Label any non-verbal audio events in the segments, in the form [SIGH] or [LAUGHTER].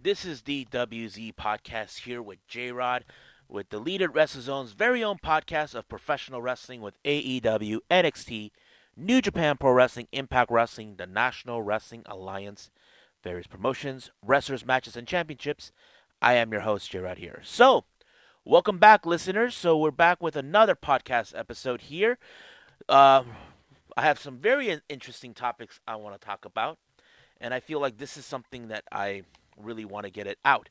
This is the WZ podcast here with J Rod, with the Lead at WrestleZone's very own podcast of professional wrestling with AEW, NXT, New Japan Pro Wrestling, Impact Wrestling, the National Wrestling Alliance, various promotions, wrestlers, matches, and championships. I am your host, J Rod here. So, welcome back, listeners. So, we're back with another podcast episode here. Uh, I have some very interesting topics I want to talk about, and I feel like this is something that I really want to get it out.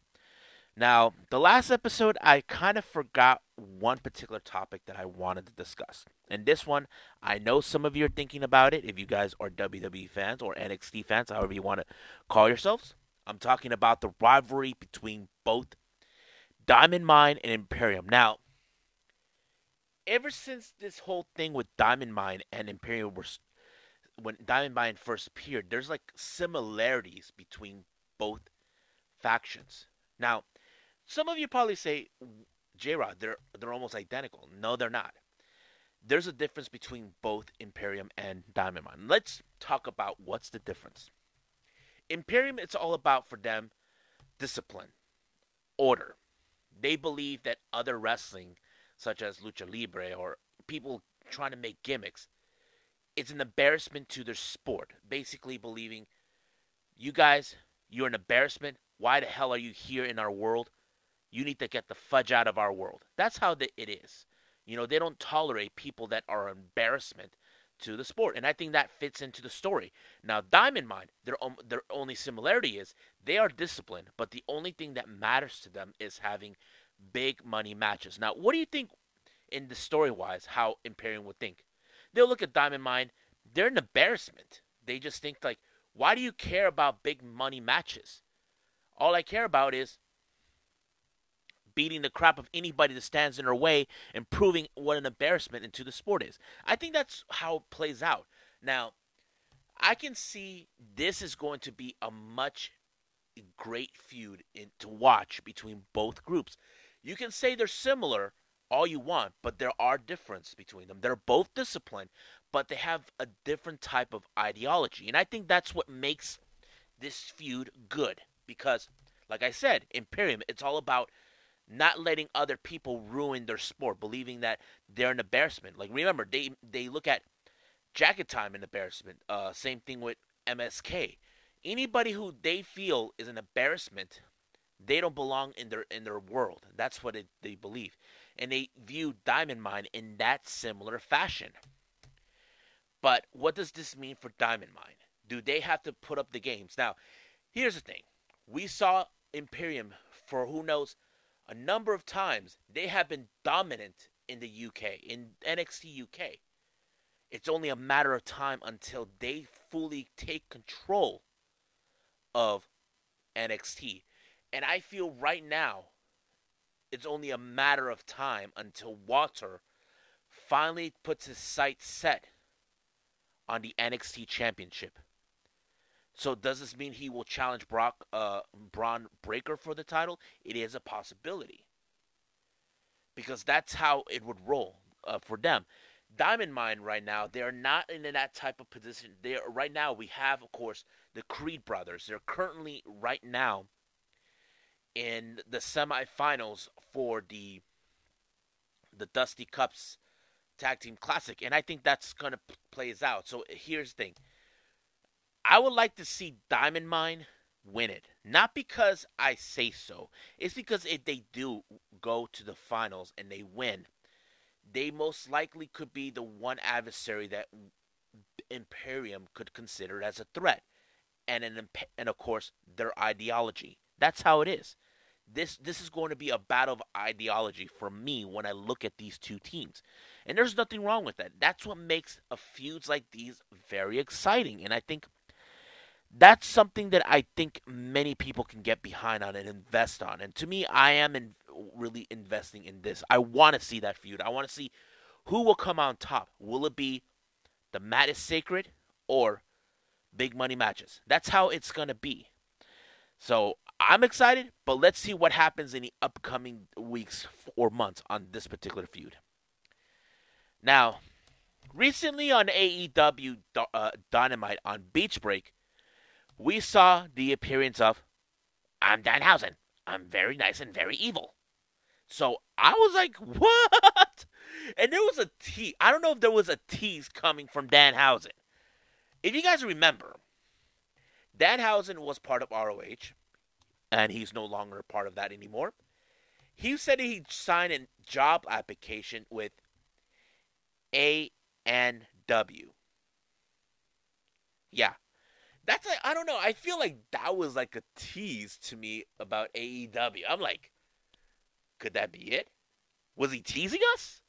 Now, the last episode, I kind of forgot one particular topic that I wanted to discuss. And this one, I know some of you are thinking about it. If you guys are WWE fans or NXT fans, however you want to call yourselves, I'm talking about the rivalry between both Diamond Mine and Imperium. Now, ever since this whole thing with Diamond Mine and Imperium were when Diamond Mine first appeared, there's like similarities between both factions. Now, some of you probably say, J Rod, they're they're almost identical. No, they're not. There's a difference between both Imperium and Diamond Mine. Let's talk about what's the difference. Imperium, it's all about for them discipline, order. They believe that other wrestling, such as lucha libre or people trying to make gimmicks, it's an embarrassment to their sport. Basically, believing you guys, you're an embarrassment. Why the hell are you here in our world? You need to get the fudge out of our world. That's how the, it is. You know, they don't tolerate people that are embarrassment to the sport, and I think that fits into the story. Now, Diamond Mine, their their only similarity is they are disciplined, but the only thing that matters to them is having big money matches. Now, what do you think in the story wise how Imperium would think? They'll look at Diamond Mine, they're an embarrassment. They just think like, why do you care about big money matches? All I care about is beating the crap of anybody that stands in her way and proving what an embarrassment into the sport is. I think that's how it plays out. Now, I can see this is going to be a much great feud in, to watch between both groups. You can say they're similar all you want, but there are differences between them. They're both disciplined, but they have a different type of ideology. And I think that's what makes this feud good because like I said, Imperium, it's all about not letting other people ruin their sport, believing that they're an embarrassment. Like remember, they they look at jacket time an embarrassment. Uh, same thing with MSK. Anybody who they feel is an embarrassment, they don't belong in their in their world. That's what it, they believe, and they view Diamond Mine in that similar fashion. But what does this mean for Diamond Mine? Do they have to put up the games? Now, here's the thing: we saw Imperium for who knows a number of times, they have been dominant in the UK, in NXT UK. It's only a matter of time until they fully take control of NXT. And I feel right now, it's only a matter of time until Walter finally puts his sights set on the NXT Championship. So does this mean he will challenge Brock uh, Bron Breakker for the title? It is a possibility because that's how it would roll uh, for them. Diamond Mine right now, they're not in that type of position. They right now we have, of course, the Creed brothers. They're currently right now in the semifinals for the the Dusty Cups Tag Team Classic, and I think that's gonna plays out. So here's the thing: I would like to see Diamond Mine win it. Not because I say so. It's because if they do go to the finals and they win, they most likely could be the one adversary that Imperium could consider as a threat. And an, and of course their ideology. That's how it is. This this is going to be a battle of ideology for me when I look at these two teams. And there's nothing wrong with that. That's what makes a feuds like these very exciting. And I think that's something that I think many people can get behind on and invest on. And to me, I am in, really investing in this. I want to see that feud. I want to see who will come on top. Will it be the mat is sacred or big money matches? That's how it's going to be. So I'm excited, but let's see what happens in the upcoming weeks or months on this particular feud. Now, recently on AEW uh, Dynamite on Beach Break, we saw the appearance of I'm Danhausen. I'm very nice and very evil. So I was like, [LAUGHS] what? And there was a tease. I don't know if there was a tease coming from Danhausen. If you guys remember, Danhausen was part of ROH, and he's no longer a part of that anymore. He said he signed a job application with ANW. Yeah. That's like, I don't know. I feel like that was like a tease to me about AEW. I'm like, could that be it? Was he teasing us?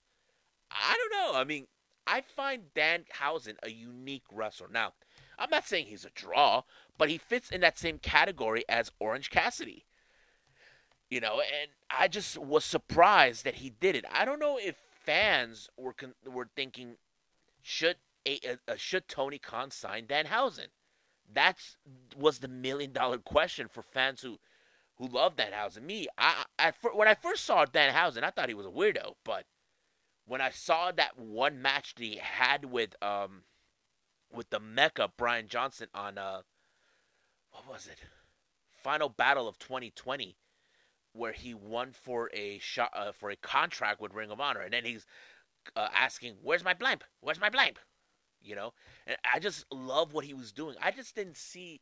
I don't know. I mean, I find Dan Danhausen a unique wrestler. Now, I'm not saying he's a draw, but he fits in that same category as Orange Cassidy. You know, and I just was surprised that he did it. I don't know if fans were con- were thinking should a, a, should Tony Khan sign Dan Danhausen? That's was the million dollar question for fans who who love Danhausen. Me, I, I when I first saw Danhausen, I thought he was a weirdo, but when I saw that one match that he had with um with the Mecca Brian Johnson on uh what was it? Final Battle of 2020 where he won for a shot uh, for a contract with Ring of Honor and then he's uh, asking, "Where's my blimp? Where's my blimp?" You know? And I just love what he was doing. I just didn't see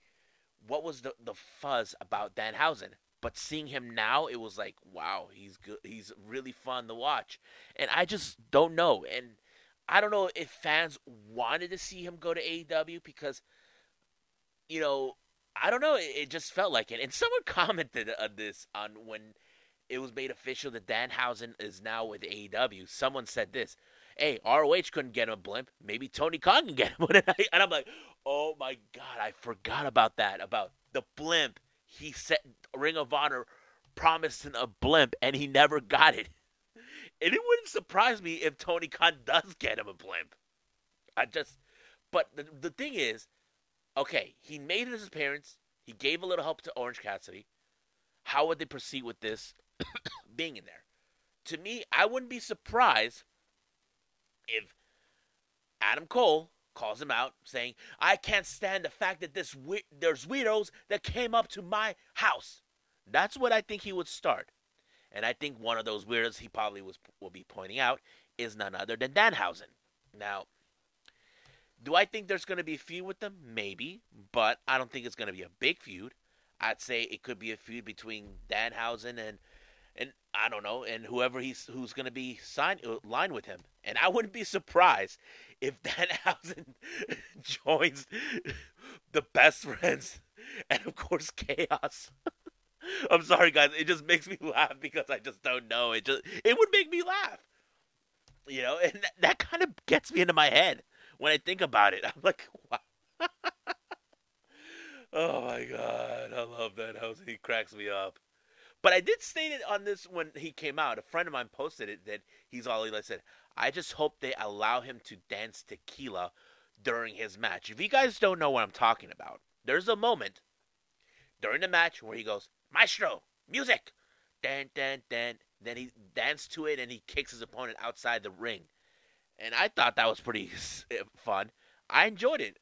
what was the the fuzz about Danhausen. But seeing him now, it was like, wow, he's good. He's really fun to watch, and I just don't know. And I don't know if fans wanted to see him go to AEW because, you know, I don't know. It, just felt like it. And someone [LAUGHS] commented on this on when it was made official that Danhausen is now with AEW. Someone said this. Hey, ROH couldn't get him a blimp. Maybe Tony Khan can get [LAUGHS] him. And I'm like, oh my God, I forgot about that. About the blimp. He said Ring of Honor promised him a blimp and he never got it. [LAUGHS] And it wouldn't surprise me if Tony Khan [LAUGHS] does get him a blimp. I just, but the, the thing is, okay, he made his appearance. He gave a little help to Orange Cassidy. How would they proceed with this [COUGHS] being in there? To me, I wouldn't be surprised if Adam Cole calls him out, saying, "I can't stand the fact that this we- there's weirdos that came up to my house." That's what I think he would start. And I think one of those weirdos he probably was will be pointing out is none other than Danhausen. Now, do I think there's going to be a feud with them? Maybe, but I don't think it's going to be a big feud. I'd say it could be a feud between Danhausen and and I don't know, and whoever he's who's going to be signed uh, line with him. And I wouldn't be surprised if [LAUGHS] Danhausen [LAUGHS] joins the best friends [LAUGHS] and of course chaos. I'm sorry, guys. It just makes me laugh because I just don't know. It just it would make me laugh, you know, and that, that kind of gets me into my head when I think about it. I'm like, wow. oh my god, I love Danhausen. He cracks me up. But I did state it on this when he came out. A friend of mine posted it that he's all like said, I just hope they allow him to dance tequila during his match. If you guys don't know what I'm talking about, there's a moment during the match where he goes, Maestro, music! Dan, dan, dan. Then he dances to it and he kicks his opponent outside the ring. And I thought that was pretty [LAUGHS] eh, fun. I enjoyed it.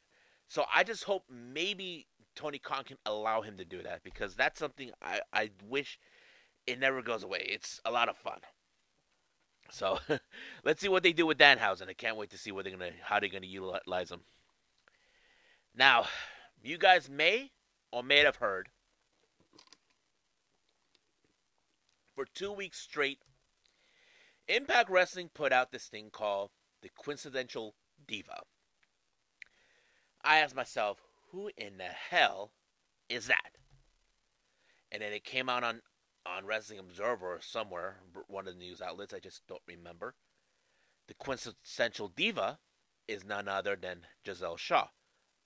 So I just hope maybe Tony Khan can allow him to do that because that's something I, I wish it never goes away. It's a lot of fun. So [LAUGHS] let's see what they do with Danhausen. I can't wait to see what they're gonna how they're gonna utilize him. Now, you guys may or may have heard for two weeks straight, Impact Wrestling put out this thing called the Quintessential Diva. I asked myself, who in the hell is that? And then it came out on, on Wrestling Observer or somewhere, one of the news outlets, I just don't remember. The quintessential diva is none other than Giselle Shaw.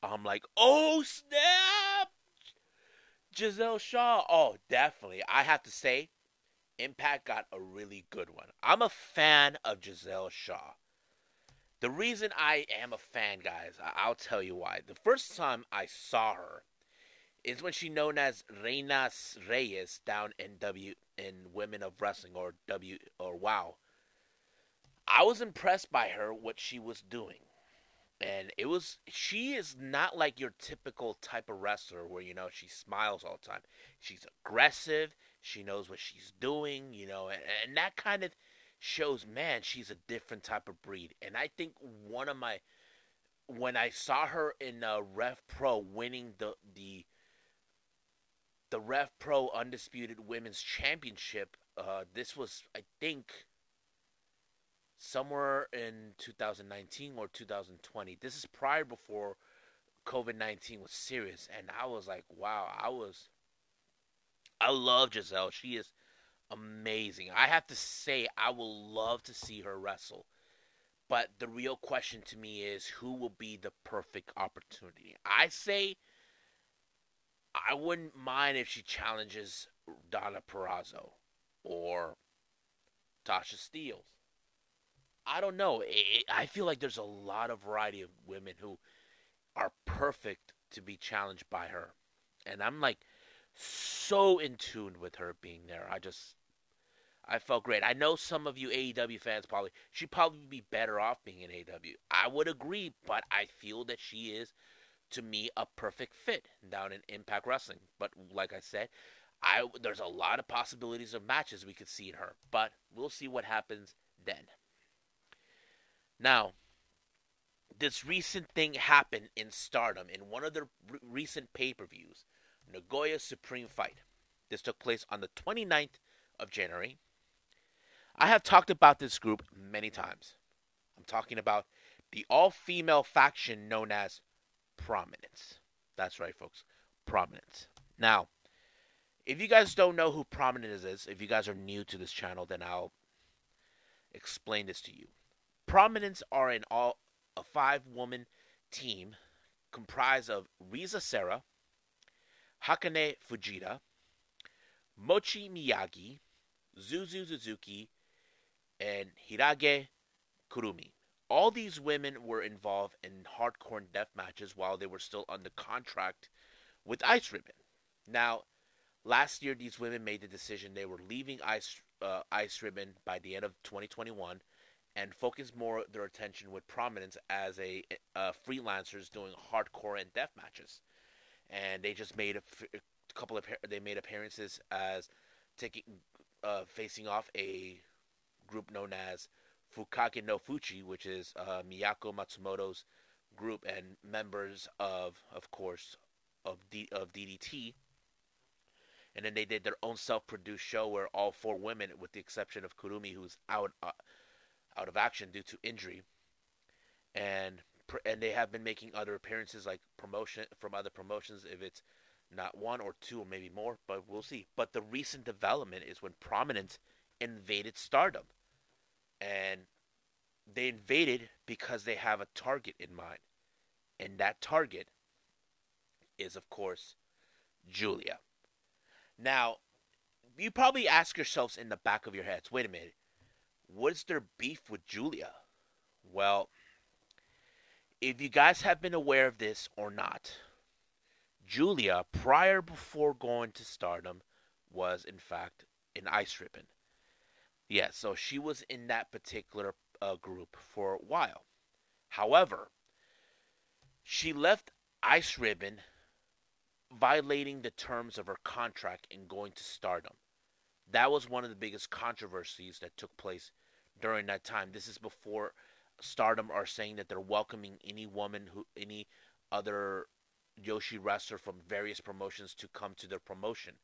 I'm like, oh snap! Giselle Shaw. Oh, definitely. I have to say, Impact got a really good one. I'm a fan of Giselle Shaw. The reason I am a fan, guys, I'll tell you why. The first time I saw her is when she known as Reina Reyes down in W in Women of Wrestling or W or Wow. I was impressed by her what she was doing. and it was she is not like your typical type of wrestler where you know she smiles all the time. She's aggressive. She knows what she's doing. You know, and, and that kind of shows, man, she's a different type of breed. And I think one of my when I saw her in uh, Rev Pro winning the the the Rev Pro Undisputed Women's Championship, uh, this was I think somewhere in 2019 or 2020. This is prior before COVID 19 was serious, and I was like, wow, I was. I love Giselle. She is amazing. I have to say, I will love to see her wrestle. But the real question to me is who will be the perfect opportunity? I say I wouldn't mind if she challenges Deonna Purrazzo or Tasha Steelz. I don't know. I feel like there's a lot of variety of women who are perfect to be challenged by her. And I'm like so in tune with her being there. I just I felt great. I know some of you AEW fans probably she'd probably be better off being in AEW. I would agree, but I feel that she is to me a perfect fit down in Impact Wrestling. But like I said, I there's a lot of possibilities of matches we could see in her, but we'll see what happens then. Now, this recent thing happened in Stardom in one of the re- recent pay-per-views, Nagoya Supreme Fight. This took place on the 29th of January I have talked about this group many times. I'm talking about the all female faction known as Prominence. That's right, folks. Prominence. Now, if you guys don't know who Prominence is, if you guys are new to this channel, then I'll explain this to you. Prominence are an all a five woman team comprised of Risa Sera, Akane Fujita, Mochi Miyagi, Suzu Suzuki, and Hiiragi Kurumi. All these women were involved in hardcore death matches while they were still under contract with Ice Ribbon. Now, last year these women made the decision they were leaving Ice uh, Ice Ribbon by the end of 2021 and focus more their attention with prominence as a freelancers doing hardcore and death matches. And they just made a, f- a couple of they made appearances as taking uh, facing off a group known as Fukake no Fuchi, which is uh, Miyako Matsumoto's group and members of, of course, of D- of DDT. And then they did their own self-produced show where all four women, with the exception of Kurumi, who's out uh, out of action due to injury, and and they have been making other appearances like promotion from other promotions. If it's not one or two or maybe more, but we'll see. But the recent development is when Prominence invaded Stardom and they invaded because they have a target in mind. And that target is, of course, Julia. Now, you probably ask yourselves in the back of your heads wait a minute, what is their beef with Julia? Well, if you guys have been aware of this or not, Julia, prior before going to stardom, was in fact an ice ribbon. Yeah, so she was in that particular uh, group for a while. However, she left Ice Ribbon violating the terms of her contract and going to stardom. That was one of the biggest controversies that took place during that time. This is before stardom are saying that they're welcoming any woman who any other joshi wrestler from various promotions to come to their promotion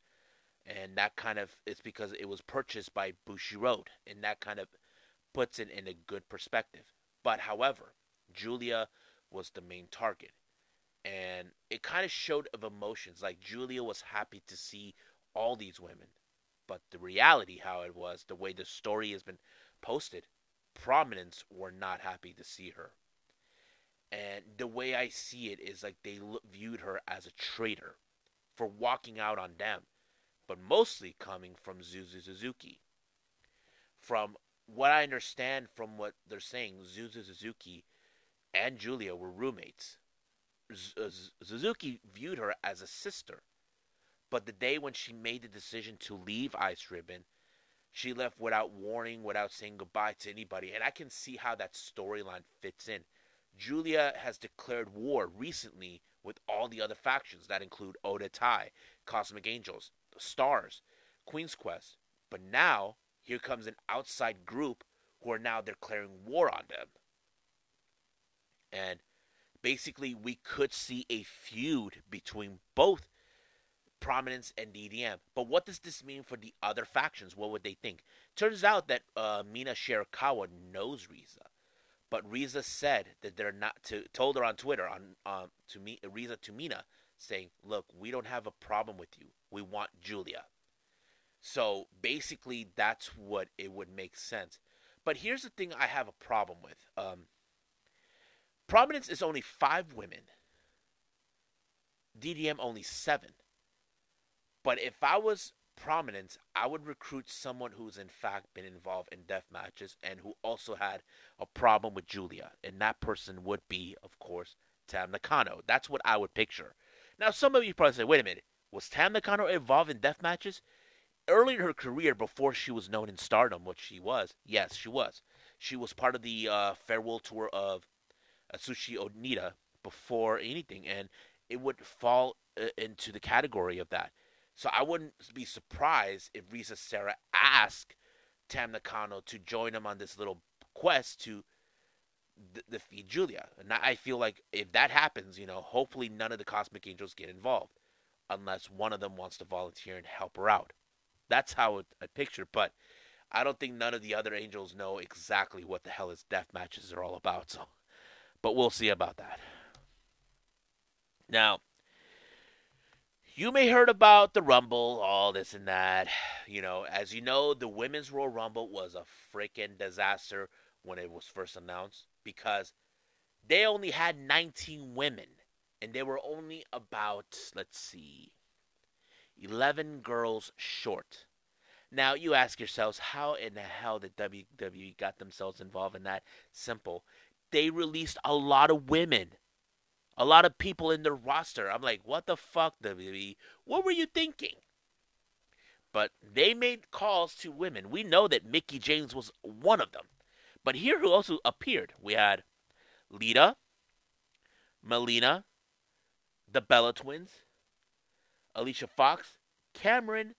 and that kind of it's because it was purchased by Bushiroad, and that kind of puts it in a good perspective. But however, Julia was the main target, and it kind of showed of emotions. Like Julia was happy to see all these women, but the reality, how it was, the way the story has been posted, prominence were not happy to see her. And the way I see it is like they viewed her as a traitor for walking out on them but mostly coming from Suzu Suzuki. From what I understand from what they're saying, Suzu Suzuki and Julia were roommates. Uh, Suzuki viewed her as a sister, but the day when she made the decision to leave Ice Ribbon, she left without warning, without saying goodbye to anybody. And I can see how that storyline fits in. Julia has declared war recently with all the other factions that include Oedo Tai, Cosmic Angels, Stars, Queen's Quest. But now, here comes an outside group who are now declaring war on them. And basically, we could see a feud between both Prominence and DDM. But what does this mean for the other factions? What would they think? Turns out that uh, Mina Shirakawa knows Risa, but Risa said that they're not to told her on Twitter on um, to me Risa to Mina saying, "Look, we don't have a problem with you. We want Julia." So basically, that's what it would make sense. But here's the thing: I have a problem with. Um, Prominence is only five women. DDM only seven. But if I was prominence, I would recruit someone who's in fact been involved in death matches and who also had a problem with Julia. And that person would be, of course, Tam Nakano. That's what I would picture. Now, some of you probably say, wait a minute, was Tam Nakano involved in death matches? Early in her career, before she was known in stardom, what she was, yes, she was. She was part of the uh, farewell tour of Atsushi Onita before anything, and it would fall uh, into the category of that. So I wouldn't be surprised if Risa Sera asked Tam Nakano to join him on this little quest to defeat Julia. And I feel like if that happens, you know, hopefully none of the Cosmic Angels get involved unless one of them wants to volunteer and help her out. That's how I picture. But I don't think none of the other angels know exactly what the hell his death matches are all about. So, but we'll see about that. Now, you may heard about the Rumble, all this and that. You know, as you know, the Women's Royal Rumble was a freaking disaster when it was first announced because they only had 19 women and they were only about, let's see, 11 girls short. Now, you ask yourselves, how in the hell did WWE got themselves involved in that? Simple. They released a lot of women a lot of people in their roster. I'm like, what the fuck, WWE? What were you thinking? But they made calls to women. We know that Mickie James was one of them. But here who also appeared, we had Lita, Melina, the Bella Twins, Alicia Fox, Cameron,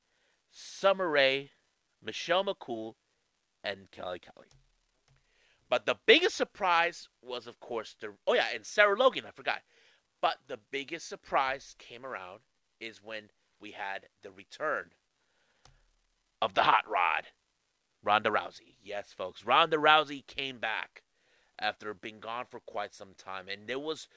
Summer Rae, Michelle McCool, and Kelly Kelly. But the biggest surprise was, of course, the oh yeah, and Sarah Logan. I forgot. But the biggest surprise came around is when we had the return of the hot rod, Ronda Rousey. Yes, folks, Ronda Rousey came back after being gone for quite some time, and there was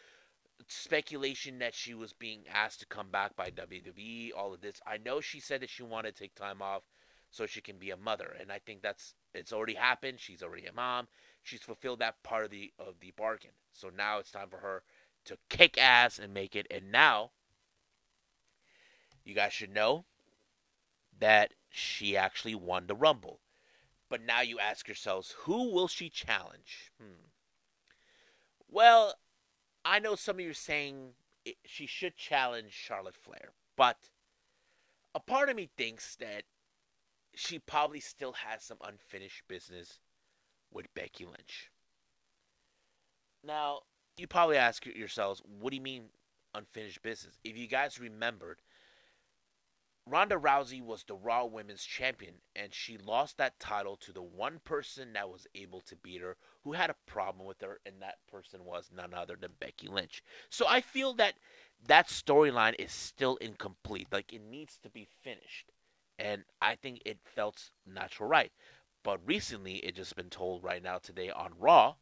speculation that she was being asked to come back by WWE. All of this, I know she said that she wanted to take time off so she can be a mother, and I think that's it's already happened. She's already a mom she's fulfilled that part of the of the bargain. So now it's time for her to kick ass and make it. And now you guys should know that she actually won the Rumble. But now you ask yourselves, who will she challenge? Hmm. Well, I know some of you are saying it, she should challenge Charlotte Flair, but a part of me thinks that she probably still has some unfinished business with Becky Lynch. Now, you probably ask yourselves, what do you mean unfinished business? If you guys remembered, Ronda Rousey was the Raw Women's Champion, and she lost that title to the one person that was able to beat her, who had a problem with her, and that person was none other than Becky Lynch. So I feel that that storyline is still incomplete. Like, it needs to be finished. And I think it felt natural right. But recently, it just been told right now today on Raw,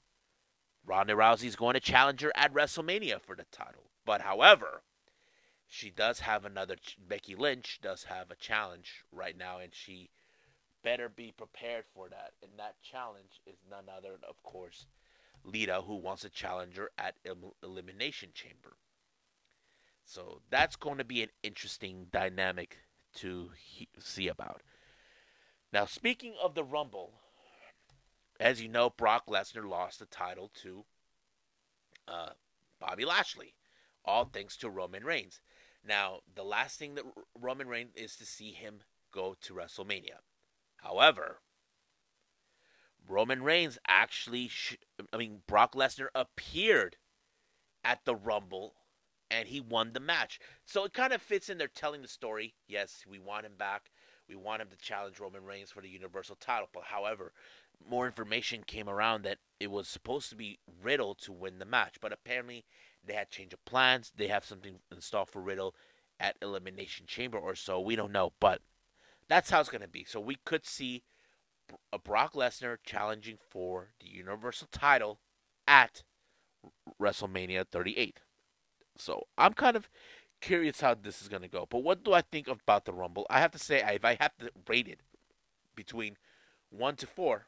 Ronda Rousey's going to challenge her at WrestleMania for the title. But however, she does have another. Becky Lynch does have a challenge right now, and she better be prepared for that. And that challenge is none other than, of course, Lita, who wants a challenger at Elimination Chamber. So that's going to be an interesting dynamic to he- see about. Now, speaking of the Rumble, as you know, Brock Lesnar lost the title to uh, Bobby Lashley, all thanks to Roman Reigns. Now, the last thing that Roman Reigns is to see him go to WrestleMania. However, Roman Reigns actually, sh- I mean, Brock Lesnar appeared at the Rumble and he won the match. So it kind of fits in. They're telling the story. Yes, we want him back. We want him to challenge Roman Reigns for the Universal title. But however, more information came around that it was supposed to be Riddle to win the match. But apparently, they had change of plans. They have something installed for Riddle at Elimination Chamber or so. We don't know. But that's how it's going to be. So we could see a Brock Lesnar challenging for the Universal title at WrestleMania 38. So I'm kind of curious how this is going to go. But what do I think about the Rumble? I have to say, if I have to rate it between 1 to 4,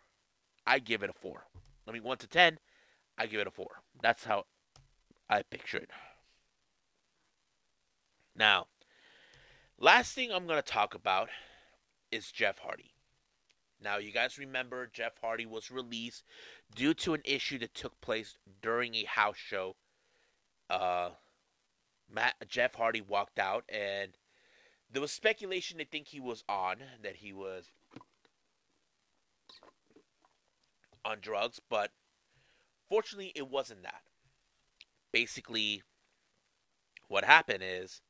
I give it a 4. I mean, 1 to 10, I give it a 4. That's how I picture it. Now, last thing I'm going to talk about is Jeff Hardy. Now, you guys remember Jeff Hardy was released due to an issue that took place during a house show. Uh, Matt Jeff Hardy walked out, and there was speculation. They think he was on that he was on drugs, but fortunately, it wasn't that. Basically, what happened is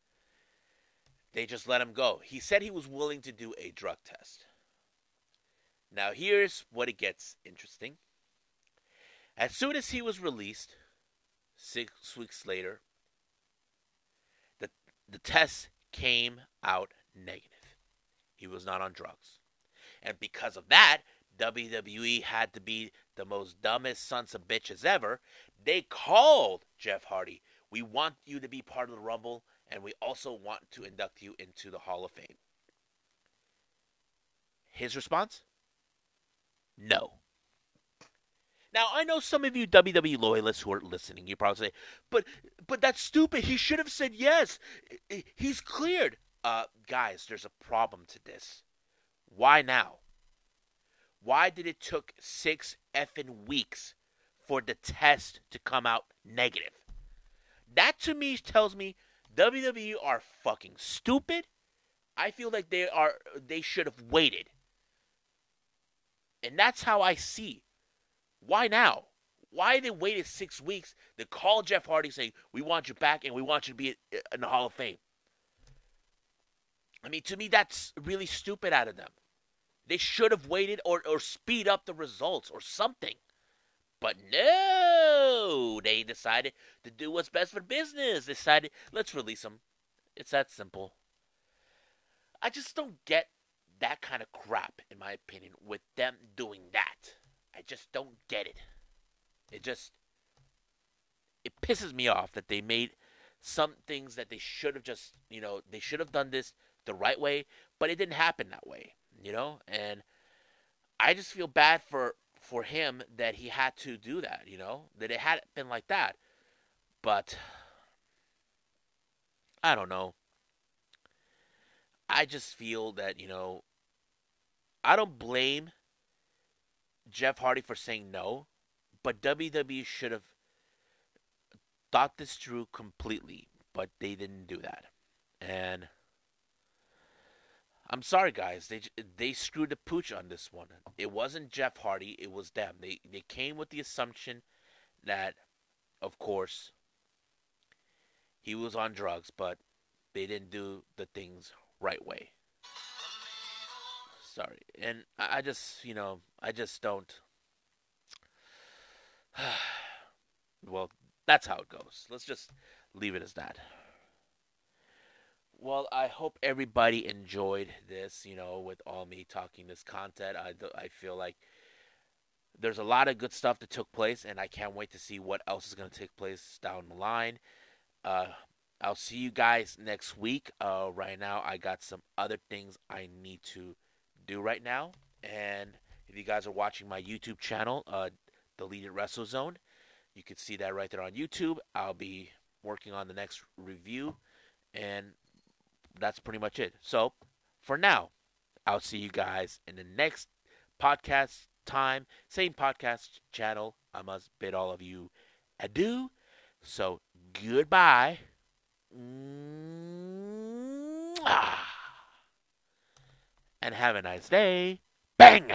they just let him go. He said he was willing to do a drug test. Now, here's what it gets interesting. As soon as he was released, six weeks later, the, the test came out negative. He was not on drugs. And because of that, WWE had to be the most dumbest sons of bitches ever. They called Jeff Hardy. We want you to be part of the Rumble, and we also want to induct you into the Hall of Fame. His response? No. Now I know some of you WWE loyalists who are listening. You probably say, "But, but that's stupid. He should have said yes. He's cleared." Uh, guys, there's a problem to this. Why now? Why did it took six effing weeks for the test to come out negative? That to me tells me WWE are fucking stupid. I feel like they are. They should have waited. And that's how I see. Why now? Why they waited six weeks to call Jeff Hardy saying, We want you back and we want you to be in the Hall of Fame? I mean, to me, that's really stupid out of them. They should have waited or, or speed up the results or something. But no, they decided to do what's best for business. They decided, let's release them. It's that simple. I just don't get that kind of crap, in my opinion, with them doing that. I just don't get it. It just it pisses me off that they made some things that they should have just, you know, they should have done this the right way, but it didn't happen that way, you know? And I just feel bad for for him that he had to do that, you know? That it hadn't been like that. But I don't know. I just feel that, you know, I don't blame Jeff Hardy for saying no, but WWE should have thought this through completely, but they didn't do that. And I'm sorry, guys. They they screwed the pooch on this one. It wasn't Jeff Hardy. It was them. They they came with the assumption that, of course, he was on drugs, but they didn't do the things right way. Sorry, and I, I just you know I just don't. [SIGHS] well, that's how it goes. Let's just leave it as that. Well, I hope everybody enjoyed this, you know, with all me talking this content. I, I feel like there's a lot of good stuff that took place, and I can't wait to see what else is going to take place down the line. Uh, I'll see you guys next week. Uh, right now, I got some other things I need to do right now. And if you guys are watching my YouTube channel, uh, Deleted Wrestle Zone, you can see that right there on YouTube. I'll be working on the next review, and that's pretty much it. So, for now, I'll see you guys in the next podcast time, same podcast channel. I must bid all of you adieu. So, goodbye. And have a nice day. Bang!